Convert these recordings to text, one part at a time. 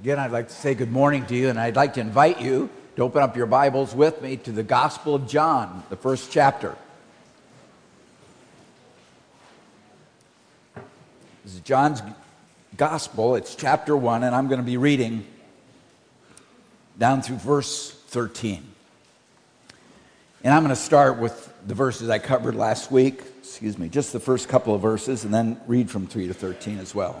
Again, I'd like to say good morning to you, and I'd like to invite you to open up your Bibles with me to the Gospel of John, the first chapter. This is John's Gospel, it's chapter 1, and I'm going to be reading down through verse 13. And I'm going to start with the verses I covered last week, excuse me, just the first couple of verses, and then read from 3 to 13 as well.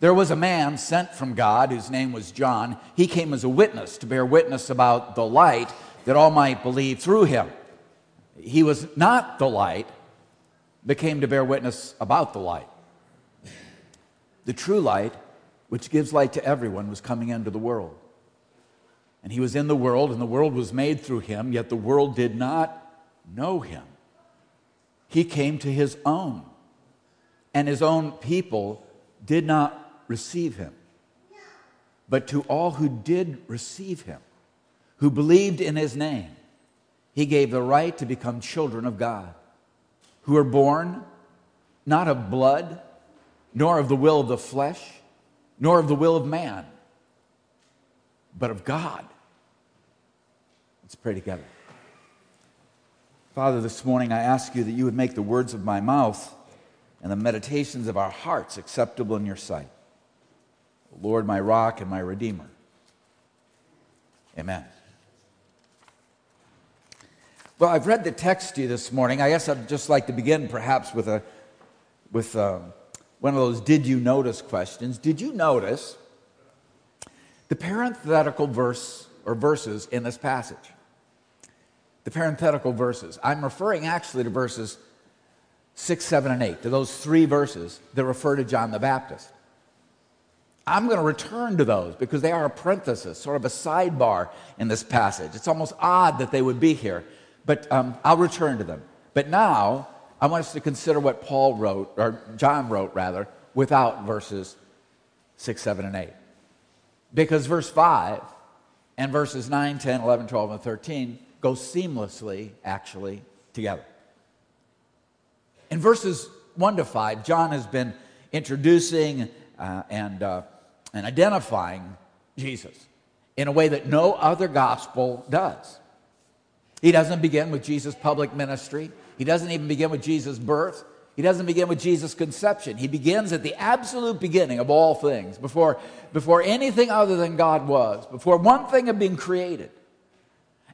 There was a man sent from God whose name was John. He came as a witness to bear witness about the light that all might believe through him. He was not the light, but came to bear witness about the light. The true light, which gives light to everyone, was coming into the world. And he was in the world, and the world was made through him, yet the world did not know him. He came to his own, and his own people did not receive him. But to all who did receive him, who believed in his name, he gave the right to become children of God, who are born not of blood, nor of the will of the flesh, nor of the will of man, but of God. Let's pray together. Father, this morning I ask you that you would make the words of my mouth and the meditations of our hearts acceptable in your sight. Lord, my rock and my redeemer. Amen. Well, I've read the text to you this morning. I guess I'd just like to begin perhaps with, a, with a, um, one of those did you notice questions. Did you notice the parenthetical verse or verses in this passage? The parenthetical verses. I'm referring actually to verses 6, 7, and 8, to those three verses that refer to John the Baptist. I'm going to return to those because they are a parenthesis, sort of a sidebar in this passage. It's almost odd that they would be here, but um, I'll return to them. But now, I want us to consider what Paul wrote, or John wrote rather, without verses 6, 7, and 8. Because verse 5 and verses 9, 10, 11, 12, and 13 go seamlessly, actually, together. In verses 1 to 5, John has been introducing uh, and, uh, and identifying Jesus in a way that no other gospel does. He doesn't begin with Jesus' public ministry, he doesn't even begin with Jesus' birth. He doesn't begin with Jesus' conception. He begins at the absolute beginning of all things, before, before anything other than God was, before one thing had been created.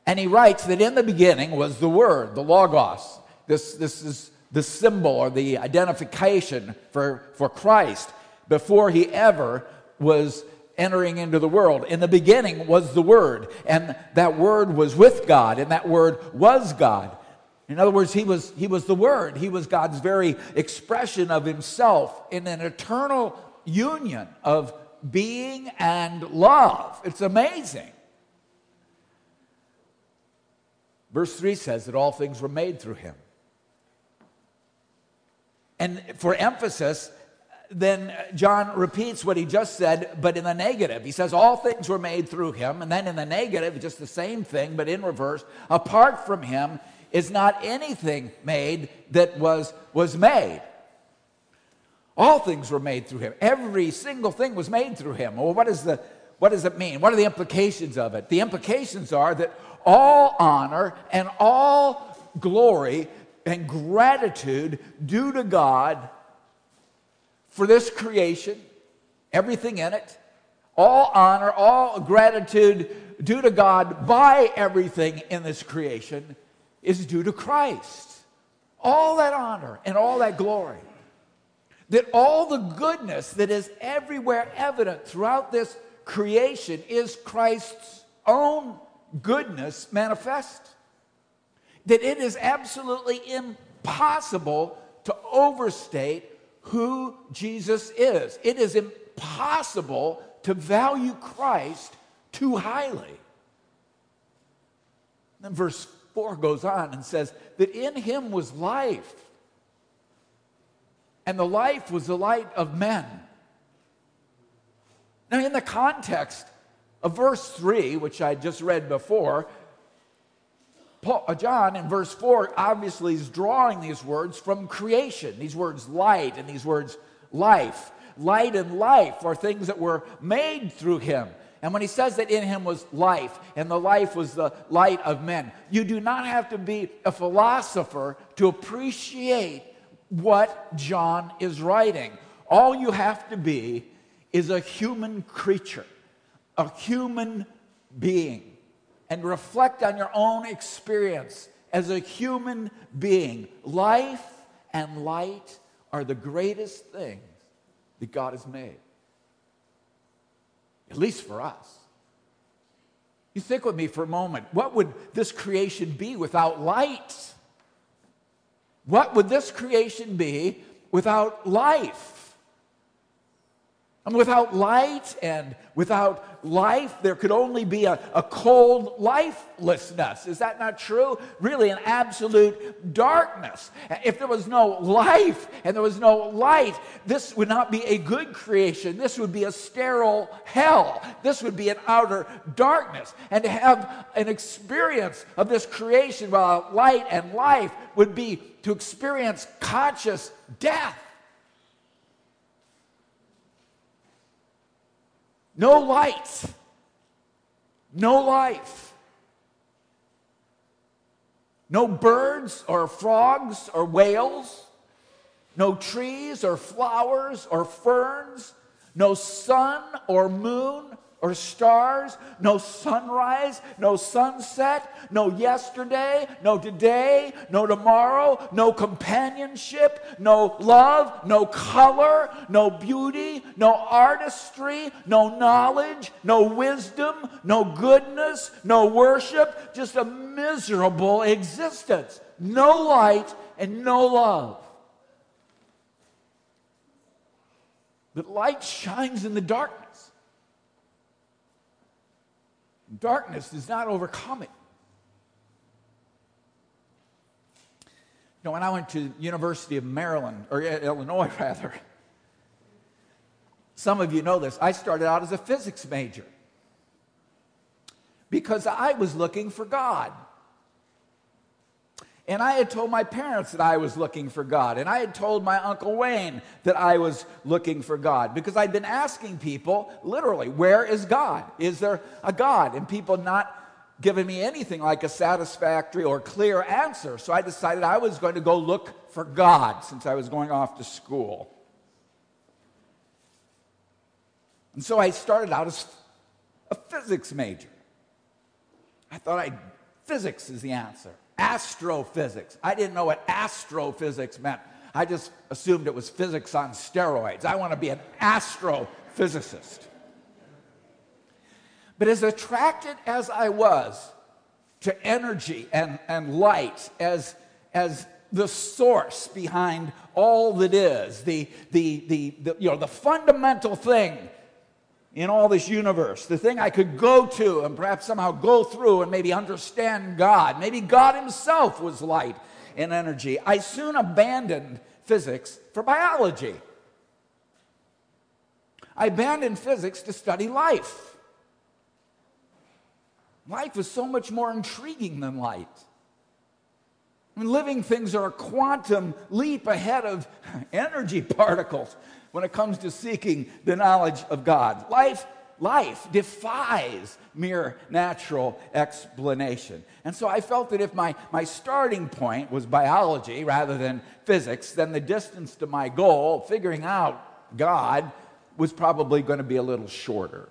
And he writes that in the beginning was the Word, the Logos. This, this is the symbol or the identification for, for Christ before he ever was entering into the world. In the beginning was the Word, and that Word was with God, and that Word was God. In other words, he was, he was the Word. He was God's very expression of Himself in an eternal union of being and love. It's amazing. Verse 3 says that all things were made through Him. And for emphasis, then John repeats what he just said, but in the negative. He says, All things were made through him. And then in the negative, just the same thing, but in reverse. Apart from him is not anything made that was, was made. All things were made through him. Every single thing was made through him. Well, what, is the, what does it mean? What are the implications of it? The implications are that all honor and all glory and gratitude due to God for this creation, everything in it, all honor, all gratitude due to God by everything in this creation is due to Christ. All that honor and all that glory. That all the goodness that is everywhere evident throughout this creation is Christ's own goodness manifest. That it is absolutely impossible to overstate who Jesus is. It is impossible to value Christ too highly. Then verse 4 goes on and says that in him was life, and the life was the light of men. Now, in the context of verse 3, which I just read before, Paul, uh, John in verse 4 obviously is drawing these words from creation, these words light and these words life. Light and life are things that were made through him. And when he says that in him was life, and the life was the light of men, you do not have to be a philosopher to appreciate what John is writing. All you have to be is a human creature, a human being and reflect on your own experience as a human being. Life and light are the greatest things that God has made, at least for us. You think with me for a moment what would this creation be without light? What would this creation be without life? And without light and without life, there could only be a, a cold lifelessness. Is that not true? Really, an absolute darkness. If there was no life and there was no light, this would not be a good creation. This would be a sterile hell. This would be an outer darkness. And to have an experience of this creation without light and life would be to experience conscious death. No light, no life, no birds or frogs or whales, no trees or flowers or ferns, no sun or moon or stars, no sunrise, no sunset, no yesterday, no today, no tomorrow, no companionship, no love, no color, no beauty, no artistry, no knowledge, no wisdom, no goodness, no worship, just a miserable existence. No light and no love. But light shines in the darkness. Darkness does not overcome it. You know, when I went to University of Maryland, or Illinois rather, some of you know this, I started out as a physics major because I was looking for God. And I had told my parents that I was looking for God. And I had told my Uncle Wayne that I was looking for God because I'd been asking people, literally, where is God? Is there a God? And people not giving me anything like a satisfactory or clear answer. So I decided I was going to go look for God since I was going off to school. And so I started out as a physics major. I thought I physics is the answer astrophysics. I didn't know what astrophysics meant. I just assumed it was physics on steroids. I want to be an astrophysicist. But as attracted as I was to energy and, and light, as, as the source behind all that is, the, the, the, the, you know, the fundamental thing in all this universe, the thing I could go to and perhaps somehow go through and maybe understand God. Maybe God Himself was light and energy. I soon abandoned physics for biology. I abandoned physics to study life. Life was so much more intriguing than light. I mean, living things are a quantum leap ahead of energy particles when it comes to seeking the knowledge of God. Life, life defies mere natural explanation. And so I felt that if my, my starting point was biology rather than physics, then the distance to my goal, figuring out God, was probably going to be a little shorter.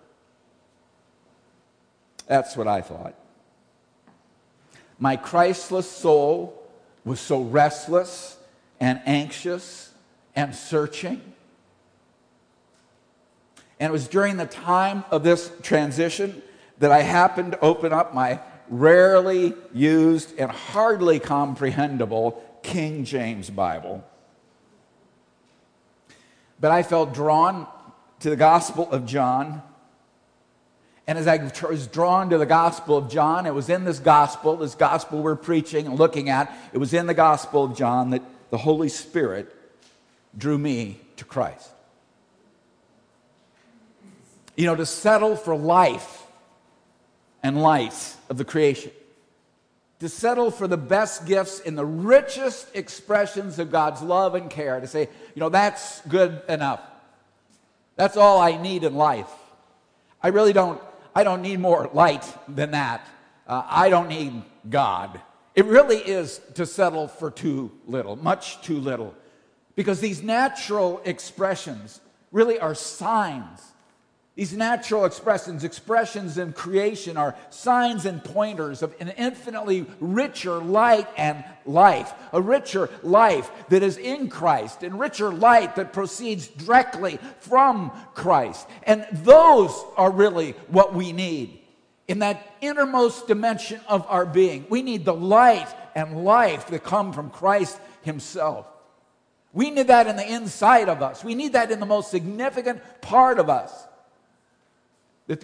That's what I thought. My Christless soul was so restless and anxious and searching and it was during the time of this transition that I happened to open up my rarely used and hardly comprehensible King James Bible. but I felt drawn to the Gospel of John. And as I was drawn to the Gospel of John, it was in this Gospel, this Gospel we're preaching and looking at, it was in the Gospel of John that the Holy Spirit drew me to Christ. You know, to settle for life and light of the creation, to settle for the best gifts in the richest expressions of God's love and care, to say, you know, that's good enough. That's all I need in life. I really don't, I don't need more light than that. Uh, I don't need God. It really is to settle for too little, much too little. Because these natural expressions really are signs these natural expressions, expressions in creation, are signs and pointers of an infinitely richer light and life, a richer life that is in Christ, and richer light that proceeds directly from Christ. And those are really what we need in that innermost dimension of our being. We need the light and life that come from Christ Himself. We need that in the inside of us, we need that in the most significant part of us. The,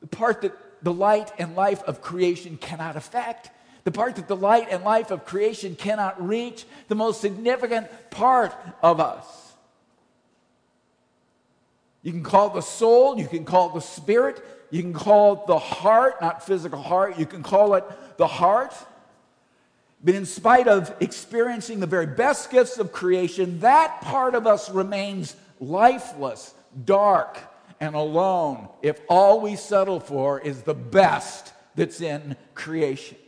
the part that the light and life of creation cannot affect, the part that the light and life of creation cannot reach, the most significant part of us. You can call the soul, you can call the spirit, you can call the heart, not physical heart, you can call it the heart. But in spite of experiencing the very best gifts of creation, that part of us remains lifeless, dark, and alone if all we settle for is the best that's in creation.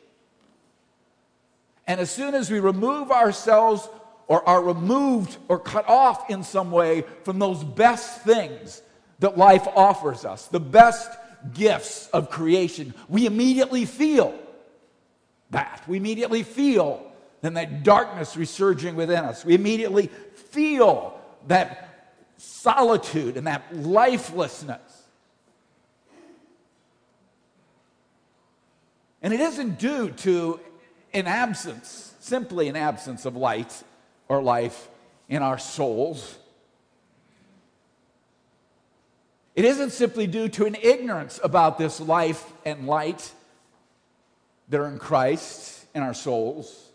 And as soon as we remove ourselves or are removed or cut off in some way from those best things that life offers us, the best gifts of creation, we immediately feel that. We immediately feel then that darkness resurging within us. We immediately feel that solitude and that lifelessness. And it isn't due to an absence, simply an absence of light or life in our souls. It isn't simply due to an ignorance about this life and light that are in Christ in our souls.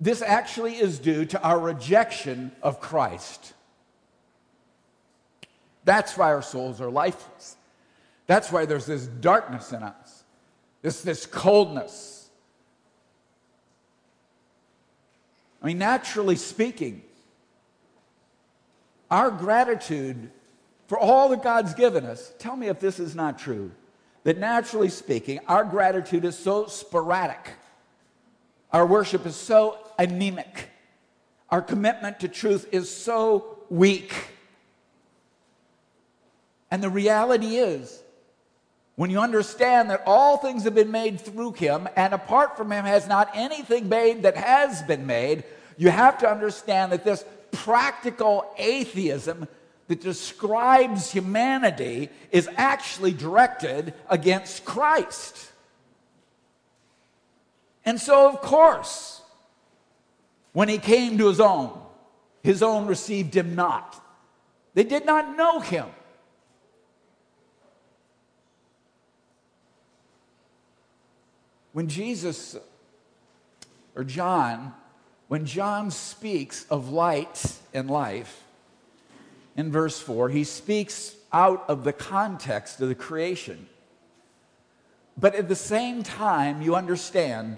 This actually is due to our rejection of Christ. That's why our souls are lifeless. That's why there's this darkness in us, this, this coldness. I mean, naturally speaking, our gratitude for all that God's given us, tell me if this is not true, that naturally speaking, our gratitude is so sporadic. Our worship is so anemic. Our commitment to truth is so weak. And the reality is, when you understand that all things have been made through him, and apart from him has not anything made that has been made, you have to understand that this practical atheism that describes humanity is actually directed against Christ. And so, of course, when he came to his own, his own received him not. They did not know him. When Jesus or John, when John speaks of light and life in verse 4, he speaks out of the context of the creation. But at the same time, you understand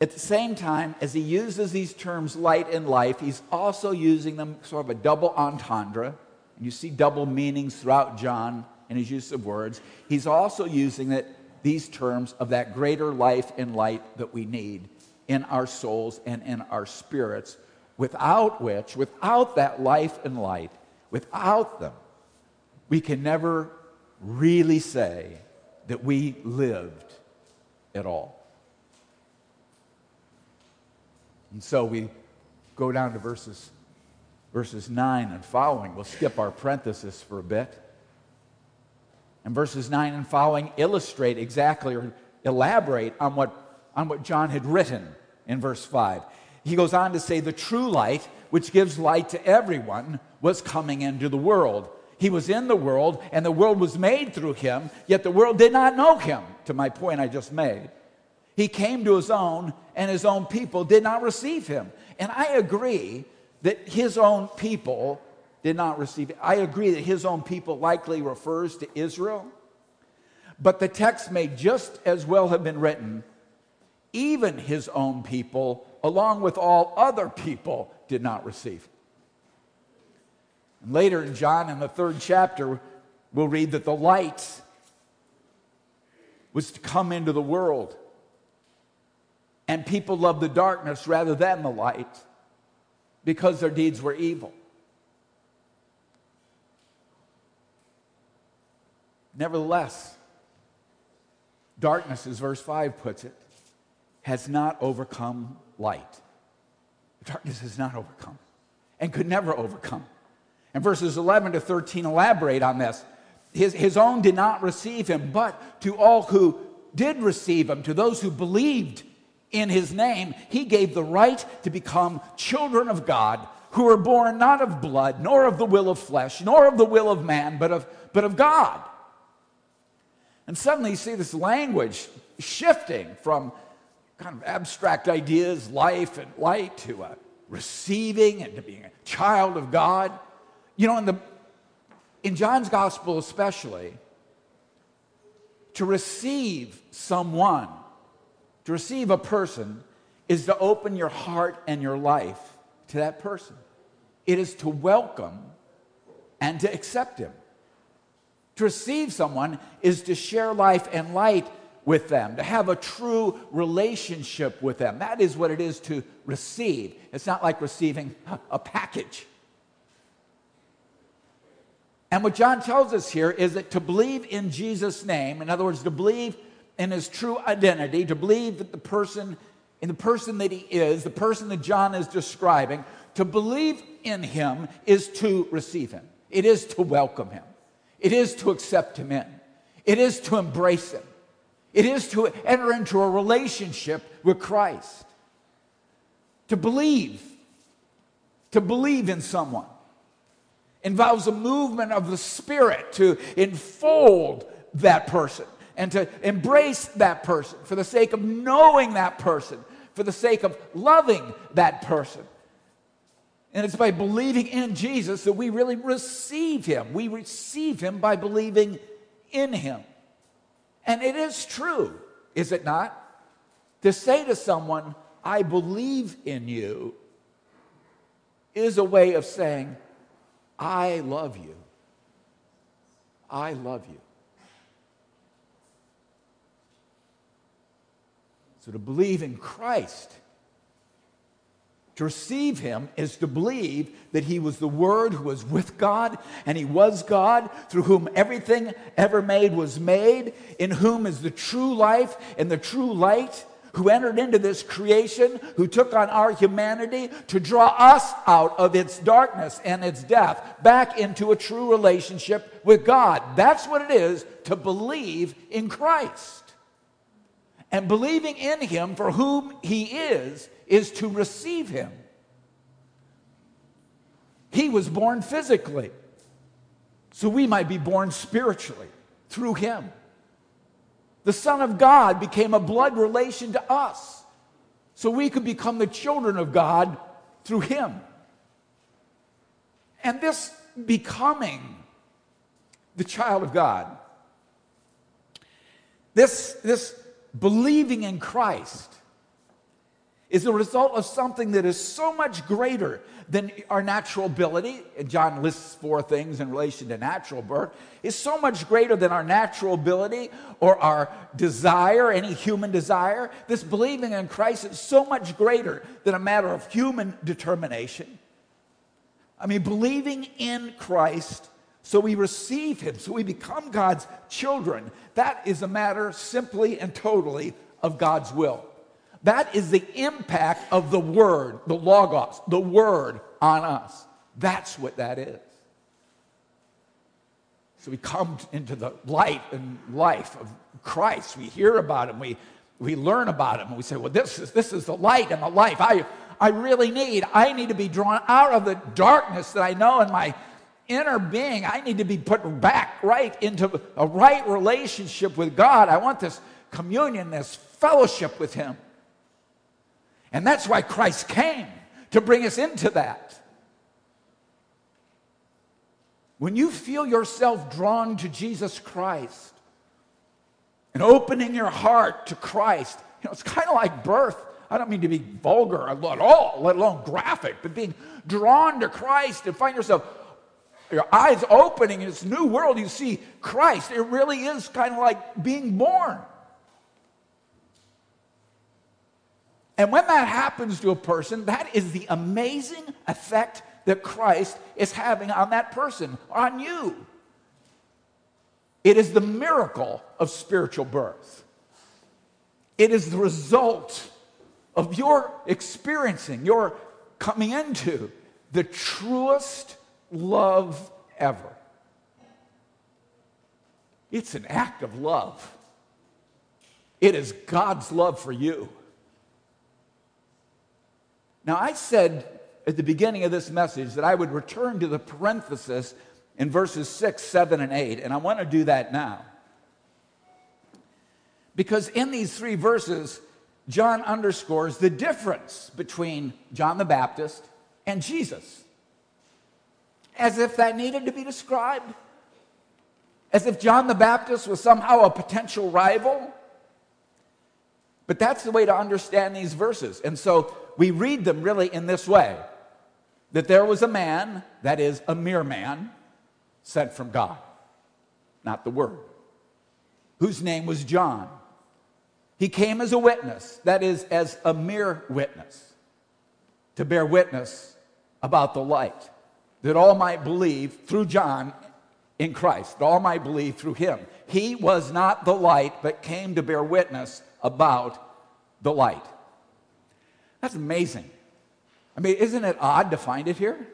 at the same time, as he uses these terms light and life, he's also using them sort of a double entendre. And you see double meanings throughout John in his use of words. He's also using it, these terms of that greater life and light that we need in our souls and in our spirits, without which, without that life and light, without them, we can never really say that we lived at all. And so we go down to verses, verses 9 and following. We'll skip our parenthesis for a bit. And verses 9 and following illustrate exactly or elaborate on what, on what John had written in verse 5. he goes on to say, the true light, which gives light to everyone, was coming into the world. He was in the world, and the world was made through him, yet the world did not know him, to my point I just made. He came to his own, and his own people did not receive him. And I agree that his own people did not receive it. I agree that his own people likely refers to Israel. But the text may just as well have been written, even his own people, along with all other people, did not receive. And later in John, in the third chapter, we'll read that the light was to come into the world. And people loved the darkness rather than the light because their deeds were evil. Nevertheless, darkness, as verse 5 puts it, has not overcome light. Darkness has not overcome and could never overcome. And verses 11 to 13 elaborate on this. His, his own did not receive him, but to all who did receive him, to those who believed in his name, he gave the right to become children of God who were born not of blood, nor of the will of flesh, nor of the will of man, but of, but of God. And suddenly you see this language shifting from kind of abstract ideas, life and light, to uh, receiving and to being a child of God. You know, in, the, in John's gospel especially, to receive someone, to receive a person, is to open your heart and your life to that person. It is to welcome and to accept him. To receive someone is to share life and light with them, to have a true relationship with them. That is what it is to receive. It's not like receiving a package. And what John tells us here is that to believe in Jesus' name, in other words, to believe in his true identity, to believe that the person, in the person that he is, the person that John is describing, to believe in him is to receive him. It is to welcome him. It is to accept him in. It is to embrace him. It is to enter into a relationship with Christ. To believe, to believe in someone involves a movement of the Spirit to enfold that person and to embrace that person for the sake of knowing that person, for the sake of loving that person. And it's by believing in Jesus that we really receive him. We receive him by believing in him. And it is true, is it not? To say to someone, I believe in you, is a way of saying, I love you. I love you. So to believe in Christ to receive him is to believe that he was the Word who was with God and he was God, through whom everything ever made was made, in whom is the true life and the true light, who entered into this creation, who took on our humanity to draw us out of its darkness and its death back into a true relationship with God. That's what it is to believe in Christ. And believing in him for whom he is is to receive him. He was born physically, so we might be born spiritually through him. The Son of God became a blood relation to us, so we could become the children of God through him. And this becoming the child of God, this, this believing in Christ, is the result of something that is so much greater than our natural ability. And John lists four things in relation to natural birth. Is so much greater than our natural ability or our desire, any human desire. This believing in Christ is so much greater than a matter of human determination. I mean, believing in Christ so we receive Him, so we become God's children, that is a matter simply and totally of God's will. That is the impact of the Word, the Logos, the Word on us. That's what that is. So we come into the light and life of Christ. We hear about Him. We, we learn about Him. And we say, well, this is, this is the light and the life. I, I really need. I need to be drawn out of the darkness that I know in my inner being. I need to be put back right into a right relationship with God. I want this communion, this fellowship with Him. And that's why Christ came to bring us into that. When you feel yourself drawn to Jesus Christ and opening your heart to Christ, you know, it's kind of like birth. I don't mean to be vulgar at all, let alone graphic, but being drawn to Christ and find yourself, your eyes opening in this new world, you see Christ. It really is kind of like being born. And when that happens to a person, that is the amazing effect that Christ is having on that person, on you. It is the miracle of spiritual birth. It is the result of your experiencing, your coming into the truest love ever. It's an act of love. It is God's love for you. Now, I said at the beginning of this message that I would return to the parenthesis in verses 6, 7, and 8, and I want to do that now. Because in these three verses, John underscores the difference between John the Baptist and Jesus. As if that needed to be described. As if John the Baptist was somehow a potential rival. But that's the way to understand these verses. And so we read them really in this way that there was a man, that is, a mere man, sent from God, not the Word, whose name was John. He came as a witness, that is, as a mere witness, to bear witness about the light, that all might believe through John in Christ, that all might believe through him. He was not the light, but came to bear witness about the light. That's amazing. I mean, isn't it odd to find it here?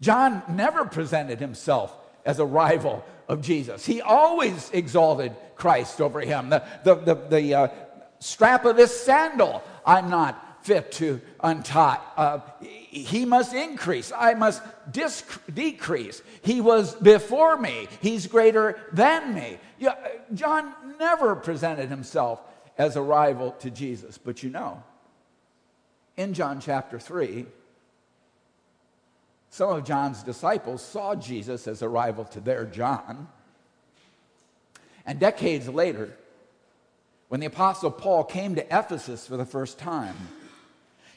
John never presented himself as a rival of Jesus. He always exalted Christ over him. The, the, the, the uh, strap of his sandal, I'm not fit to untie. Uh, he must increase. I must disc- decrease. He was before me. He's greater than me. Yeah, uh, John never presented himself as a rival to Jesus. But you know, in John chapter 3, some of John's disciples saw Jesus as a rival to their John. And decades later, when the Apostle Paul came to Ephesus for the first time,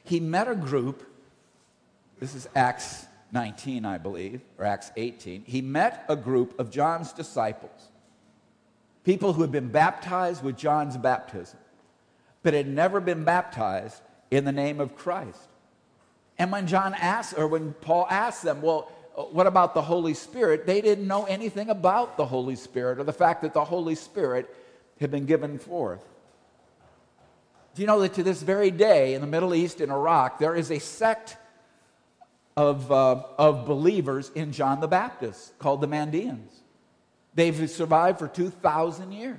he met a group. This is Acts 19, I believe, or Acts 18. He met a group of John's disciples people who had been baptized with John's baptism, but had never been baptized in the name of Christ. And when John asked, or when Paul asked them, well, what about the Holy Spirit? They didn't know anything about the Holy Spirit or the fact that the Holy Spirit had been given forth. Do you know that to this very day in the Middle East, in Iraq, there is a sect of, uh, of believers in John the Baptist called the Mandeans? They've survived for 2,000 years.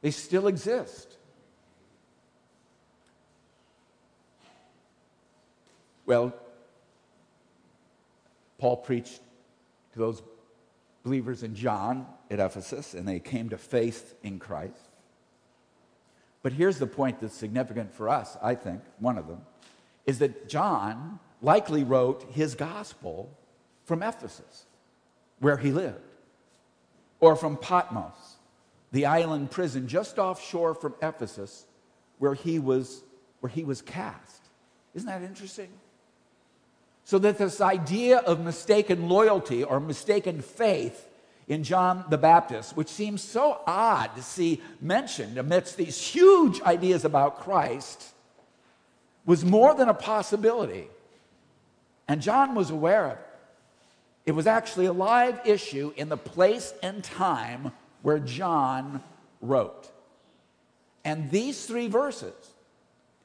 They still exist. Well, Paul preached to those believers in John at Ephesus, and they came to faith in Christ. But here's the point that's significant for us, I think, one of them, is that John likely wrote his gospel from Ephesus, where he lived or from Patmos, the island prison just offshore from Ephesus where he was, where he was cast. Isn't that interesting? So that this idea of mistaken loyalty or mistaken faith in John the Baptist, which seems so odd to see mentioned amidst these huge ideas about Christ, was more than a possibility. And John was aware of it. It was actually a live issue in the place and time where John wrote. And these three verses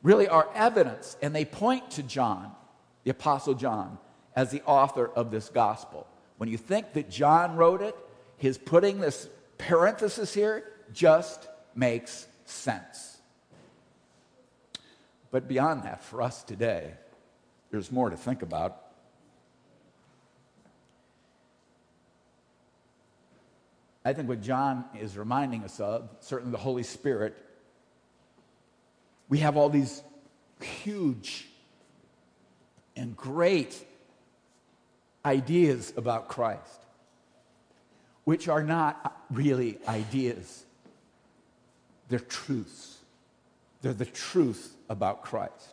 really are evidence, and they point to John, the Apostle John, as the author of this gospel. When you think that John wrote it, his putting this parenthesis here just makes sense. But beyond that, for us today, there's more to think about. I think what John is reminding us of, certainly the Holy Spirit, we have all these huge and great ideas about Christ, which are not really ideas, they're truths. They're the truth about Christ.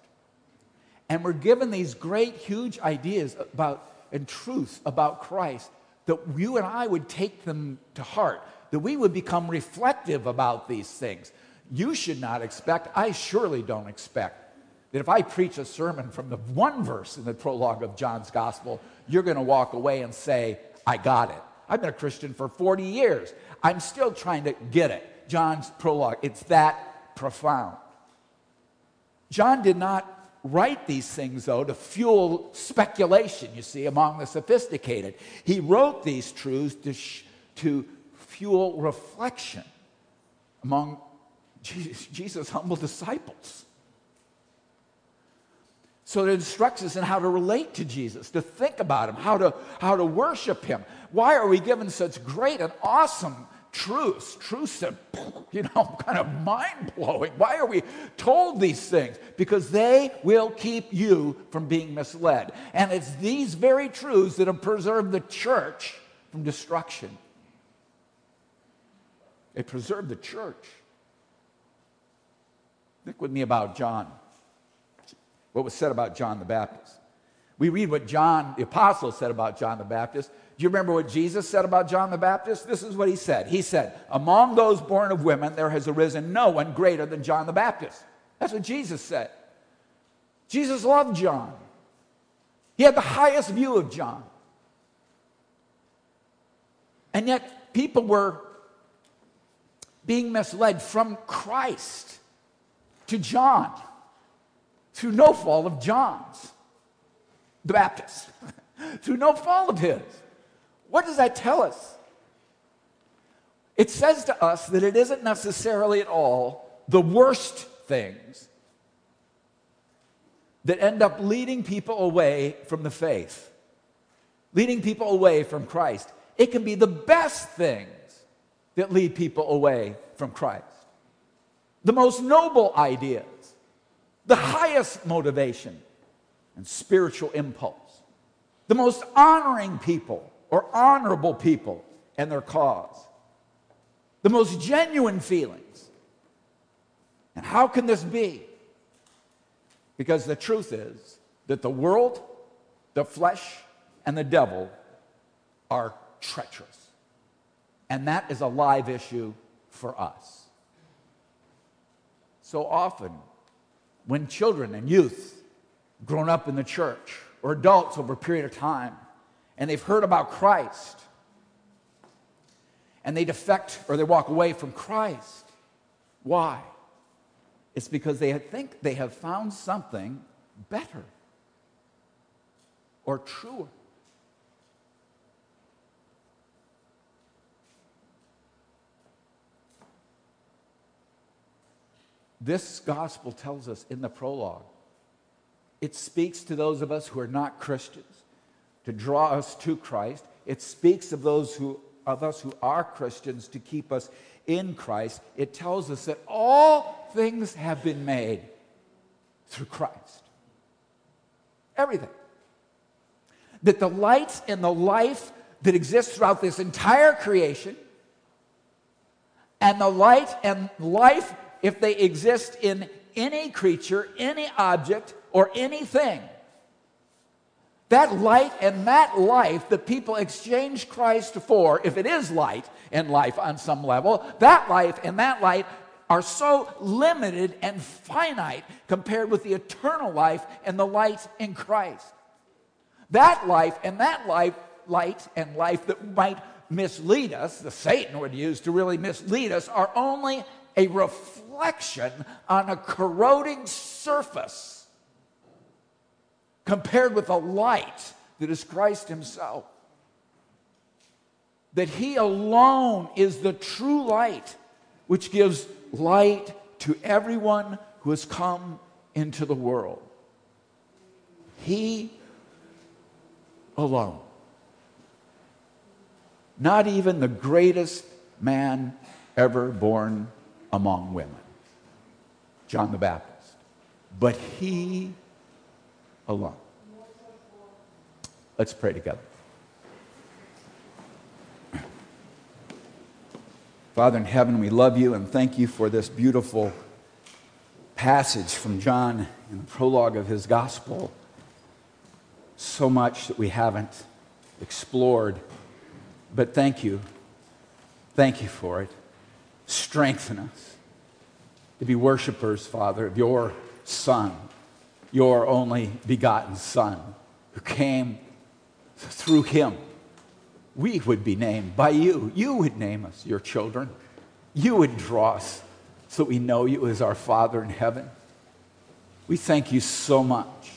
And we're given these great, huge ideas about and truths about Christ that you and I would take them to heart, that we would become reflective about these things. You should not expect, I surely don't expect, that if I preach a sermon from the one verse in the prologue of John's gospel, you're going to walk away and say, I got it. I've been a Christian for 40 years. I'm still trying to get it. John's prologue, it's that profound. John did not write these things, though, to fuel speculation, you see, among the sophisticated. He wrote these truths to, sh- to fuel reflection among Jesus, Jesus' humble disciples. So it instructs us in how to relate to Jesus, to think about him, how to, how to worship him. Why are we given such great and awesome truths? Truths that, you know, kind of mind blowing. Why are we told these things? Because they will keep you from being misled. And it's these very truths that have preserved the church from destruction. They preserved the church. Think with me about John what was said about John the Baptist. We read what John, the apostle, said about John the Baptist. Do you remember what Jesus said about John the Baptist? This is what he said. He said, Among those born of women, there has arisen no one greater than John the Baptist. That's what Jesus said. Jesus loved John, he had the highest view of John. And yet, people were being misled from Christ to John through no fault of John's, the Baptist, through no fault of his. What does that tell us? It says to us that it isn't necessarily at all the worst things that end up leading people away from the faith, leading people away from Christ. It can be the best things that lead people away from Christ. The most noble ideas the highest motivation and spiritual impulse, the most honoring people or honorable people and their cause, the most genuine feelings. And how can this be? Because the truth is that the world, the flesh, and the devil are treacherous. And that is a live issue for us. So often, when children and youth grown up in the church or adults over a period of time and they've heard about Christ and they defect or they walk away from Christ. Why? It's because they think they have found something better or truer. This gospel tells us in the prologue, it speaks to those of us who are not Christians to draw us to Christ. It speaks of those who, of us who are Christians to keep us in Christ. It tells us that all things have been made through Christ. Everything. That the light and the life that exists throughout this entire creation, and the light and life if they exist in any creature, any object, or anything. That light and that life that people exchange Christ for, if it is light and life on some level, that life and that light are so limited and finite compared with the eternal life and the light in Christ. That life and that life, light and life that might mislead us, the Satan would use to really mislead us, are only a reflection on a corroding surface compared with the light that is Christ Himself. That He alone is the true light which gives light to everyone who has come into the world. He alone. Not even the greatest man ever born among women, John the Baptist, but he alone. Let's pray together. Father in heaven, we love you and thank you for this beautiful passage from John in the prologue of his gospel. So much that we haven't explored, but thank you. Thank you for it. Strengthen us to be worshipers, Father, of your Son, your only begotten Son, who came through him we would be named by you. You would name us your children. You would draw us so we know you as our Father in heaven. We thank you so much,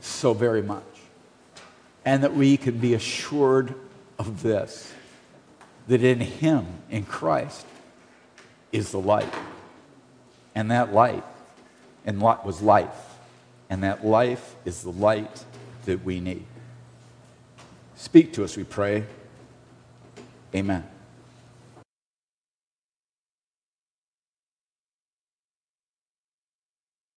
so very much, and that we can be assured of this that in Him, in Christ, is the light. And that light, and what was life, and that life is the light that we need. Speak to us, we pray. Amen.